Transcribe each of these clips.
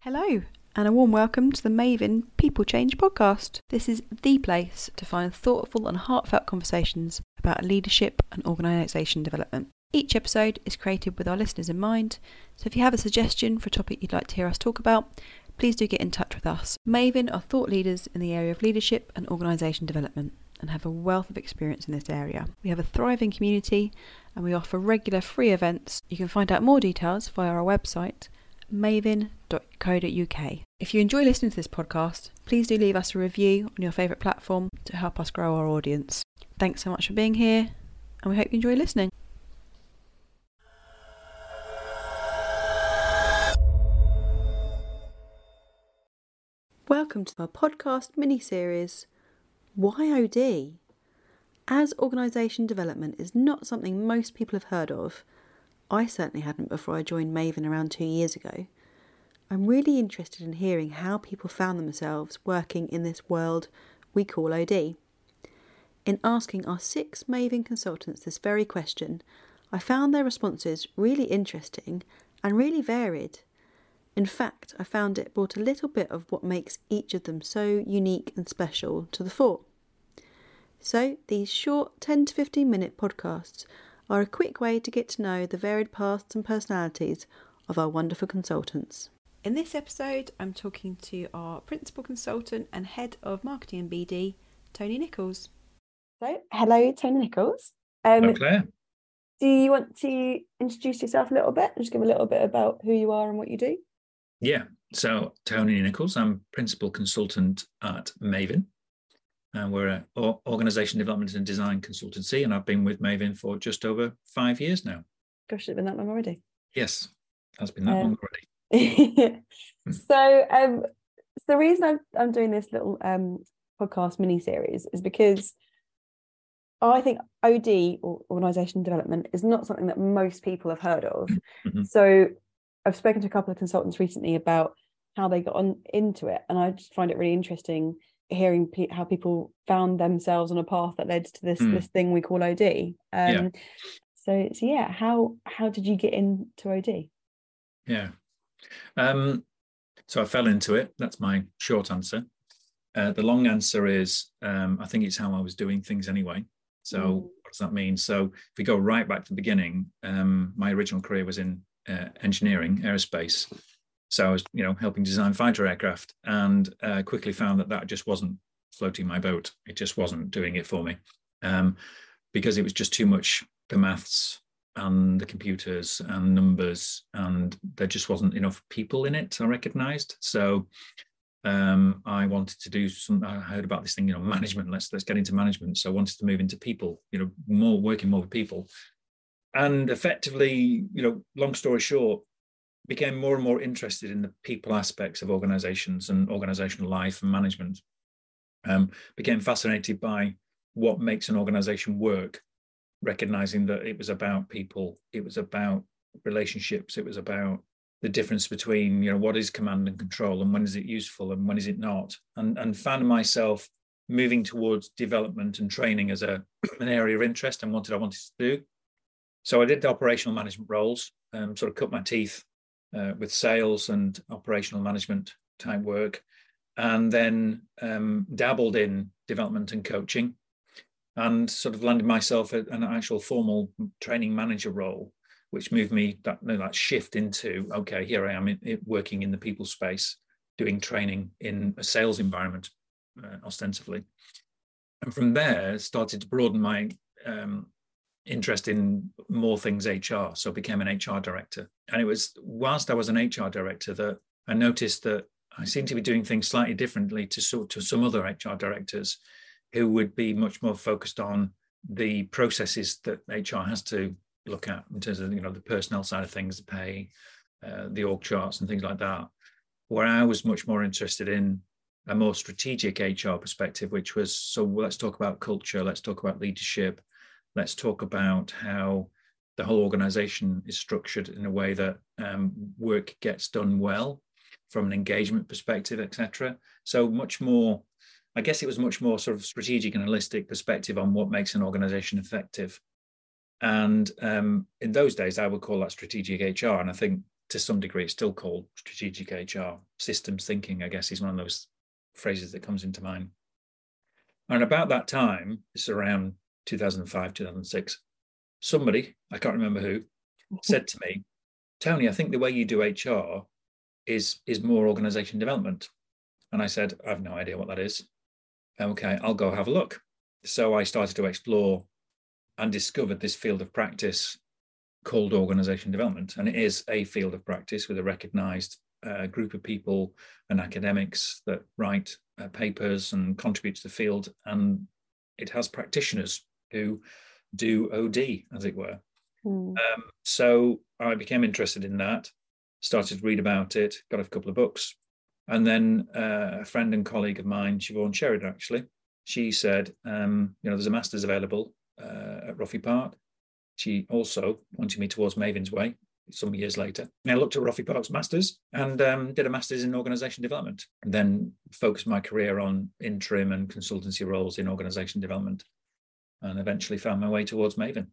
Hello, and a warm welcome to the Mayvin People Change podcast. This is the place to find thoughtful and heartfelt conversations about leadership and organisation development. Each episode is created with our listeners in mind, so if you have a suggestion for a topic you'd like to hear us talk about, please do get in touch with us. Mayvin are thought leaders in the area of leadership and organisation development and have a wealth of experience in this area. We have a thriving community and we offer regular free events. You can find out more details via our website mayvin.co.uk. If you enjoy listening to this podcast, please do leave us a review on your favourite platform to help us grow our audience. Thanks so much for being here, and we hope you enjoy listening. Welcome to our podcast mini series, Why OD? As organisation development is not something most people have heard of, I certainly hadn't before I joined Mayvin around two years ago. I'm really interested in hearing how people found themselves working in this world we call OD. In asking our six Mayvin consultants this very question, I found their responses really interesting and really varied. In fact, I found it brought a little bit of what makes each of them so unique and special to the fore. So, these short 10 to 15 minute podcasts are a quick way to get to know the varied paths and personalities of our wonderful consultants. In this episode, I'm talking to our principal consultant and head of marketing and BD, Tony Nicholls. So, hello, Tony Nicholls. Um, hello, Claire. Do you want to introduce yourself a little bit and just give a little bit about who you are and what you do? Yeah. So, Tony Nicholls, I'm principal consultant at Mayvin and we're an organization development and design consultancy, and I've been with Mayvin for just over five years now. Gosh, it's been that long already. Yes, it has been that um, long already. so, um, so the reason I'm, I'm doing this little um, podcast mini series is because I think OD or organization development is not something that most people have heard of. Mm-hmm. So, I've spoken to a couple of consultants recently about how they got on into it, and I just find it really interesting hearing pe- how people found themselves on a path that led to this mm. this thing we call OD. Um, yeah. So so yeah, how how did you get into OD? Yeah. Um, so I fell into it. That's my short answer. Uh, the long answer is um, I think it's how I was doing things anyway. So mm. what does that mean? So if we go right back to the beginning, um, my original career was in uh, engineering, aerospace. So I was, you know, helping design fighter aircraft, and uh, quickly found that that just wasn't floating my boat. It just wasn't doing it for me, um, because it was just too much the maths and the computers and numbers, and there just wasn't enough people in it. I recognised. So um, I wanted to do some. I heard about this thing, you know, management. Let's let's get into management. So I wanted to move into people. You know, more working more with people, and effectively, you know, long story short, became more and more interested in the people aspects of organizations and organizational life and management. Um, became fascinated by what makes an organization work, recognizing that it was about people, it was about relationships, it was about the difference between you know what is command and control and when is it useful and when is it not, and and found myself moving towards development and training as a an area of interest and wanted I wanted to do. So I did the operational management roles, um, sort of cut my teeth uh, with sales and operational management type work, and then um, dabbled in development and coaching, and sort of landed myself at an actual formal training manager role, which moved me that you know, that shift into okay, here I am in, in, working in the people space, doing training in a sales environment, uh, ostensibly, and from there started to broaden my um, interest in more things HR, so became an HR director. And it was whilst I was an HR director that I noticed that I seemed to be doing things slightly differently to, to some other HR directors who would be much more focused on the processes that HR has to look at in terms of you know the personnel side of things, the pay, uh, the org charts, and things like that. Where I was much more interested in a more strategic HR perspective, which was so let's talk about culture, let's talk about leadership, let's talk about how the whole organization is structured in a way that um, work gets done well from an engagement perspective, etc. So much more, I guess it was much more sort of strategic and holistic perspective on what makes an organization effective. And um, in those days, I would call that strategic HR. And I think to some degree, it's still called strategic HR. Systems thinking, I guess, is one of those phrases that comes into mind. And about that time, it's around 2005, 2006, somebody, I can't remember who, said to me, Tony, I think the way you do HR is, is more organization development. And I said, I have no idea what that is. Okay, I'll go have a look. So I started to explore and discovered this field of practice called organization development. And it is a field of practice with a recognized uh, group of people and academics that write uh, papers and contribute to the field. And it has practitioners who do OD, as it were. Mm. Um, so I became interested in that, started to read about it, got a couple of books. And then uh, a friend and colleague of mine, Siobhan Sheridan, actually, she said, um, you know, there's a master's available uh, at Roffey Park. She also pointed me towards Mayvin's Way some years later. And I looked at Roffey Park's masters and um, did a master's in organization development, and then focused my career on interim and consultancy roles in organization development, and eventually found my way towards Mayvin.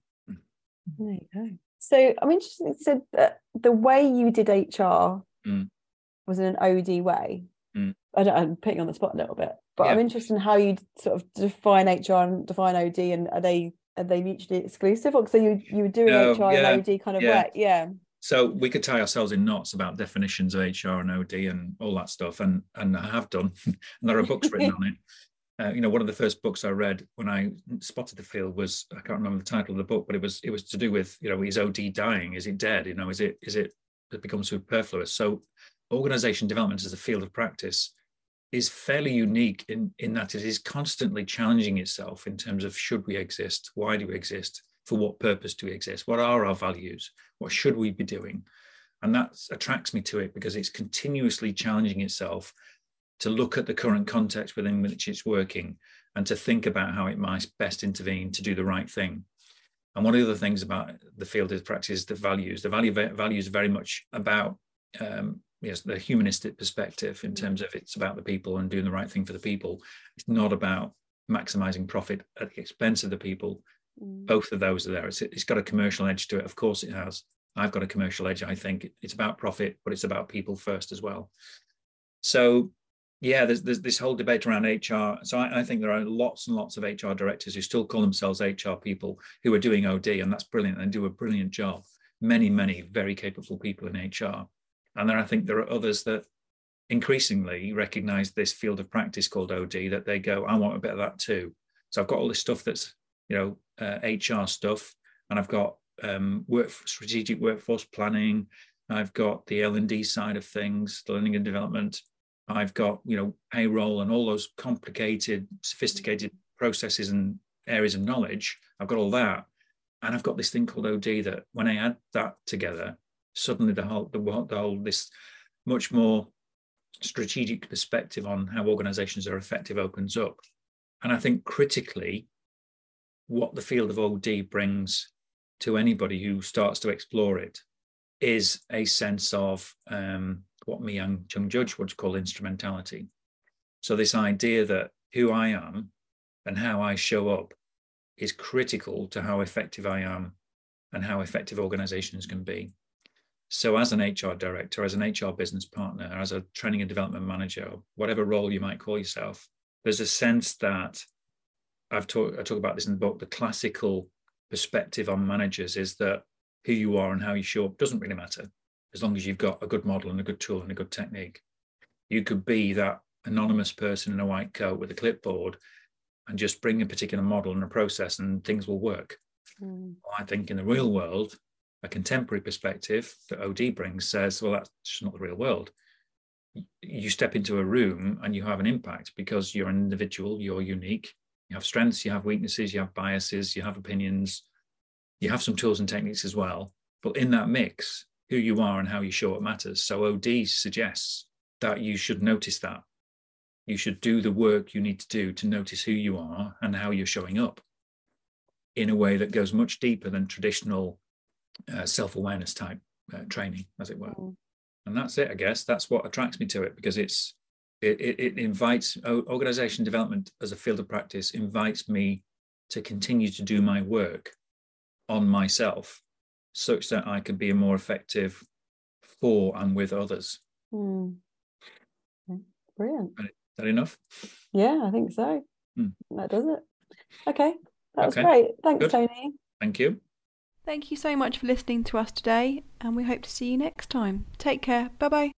There you go. So I'm interested. So that the way you did HR mm. was in an OD way. Mm. I don't, I'm putting on the spot a little bit, but yeah. I'm interested in how you sort of define HR and define OD, and are they are they mutually exclusive, or so you you were doing no, HR yeah, and OD kind of yeah. work, yeah. So we could tie ourselves in knots about definitions of HR and OD and all that stuff, and and I have done, and there are books written on it. Uh, you know, one of the first books I read when I spotted the field was I can't remember the title of the book, but it was it was to do with you know is OD dying? Is it dead? You know, is it is it it becomes superfluous? So, organization development as a field of practice is fairly unique in in that it is constantly challenging itself in terms of should we exist? Why do we exist? For what purpose do we exist? What are our values? What should we be doing? And that attracts me to it because it's continuously challenging itself to look at the current context within which it's working and to think about how it might best intervene to do the right thing. And one of the other things about the field of practice is the values. The value values very much about um, yes, the humanistic perspective in terms of it's about the people and doing the right thing for the people. It's not about maximizing profit at the expense of the people. Mm. Both of those are there. It's, it's got a commercial edge to it. Of course, it has. I've got a commercial edge. I think it's about profit, but it's about people first as well. So yeah, there's, there's this whole debate around HR. So I, I, think there are lots and lots of HR directors who still call themselves HR people who are doing OD, and that's brilliant and do a brilliant job. Many, many very capable people in HR. And then I think there are others that increasingly recognize this field of practice called OD that they go, I want a bit of that too. So I've got all this stuff that's, you know, uh, HR stuff, and I've got um, work strategic workforce planning. I've got the L and D side of things, the learning and development. I've got you know payroll and all those complicated, sophisticated processes and areas of knowledge. I've got all that, and I've got this thing called OD that when I add that together, suddenly the whole the, the whole this much more strategic perspective on how organizations are effective opens up. And I think critically, what the field of OD brings to anybody who starts to explore it is a sense of um, what Mee-Yan Cheung-Judge would call instrumentality. So, this idea that who I am and how I show up is critical to how effective I am and how effective organizations can be. So, as an HR director, as an HR business partner, as a training and development manager, whatever role you might call yourself, there's a sense that I've talked I talk about this in the book. The classical perspective on managers is that who you are and how you show up doesn't really matter as long as you've got a good model and a good tool and a good technique. You could be that anonymous person in a white coat with a clipboard and just bring a particular model and a process and things will work. Mm. I think in the real world, a contemporary perspective that OD brings says, well, that's just not the real world. You step into a room and you have an impact because you're an individual, you're unique, you have strengths, you have weaknesses, you have biases, you have opinions, you have some tools and techniques as well. But in that mix, who you are and how you show up matters. So OD suggests that you should notice that. You should do the work you need to do to notice who you are and how you're showing up in a way that goes much deeper than traditional uh, self awareness type uh, training, as it were. Mm. And that's it, I guess. That's what attracts me to it because it's it, it, it invites organization development as a field of practice invites me to continue to do my work on myself such that I can be more effective for and with others. Mm. Brilliant. Is that enough? Yeah, I think so. Mm. That does it. Okay. That was okay. great. Thanks, Good. Tony. Thank you. Thank you so much for listening to us today, and we hope to see you next time. Take care. Bye bye.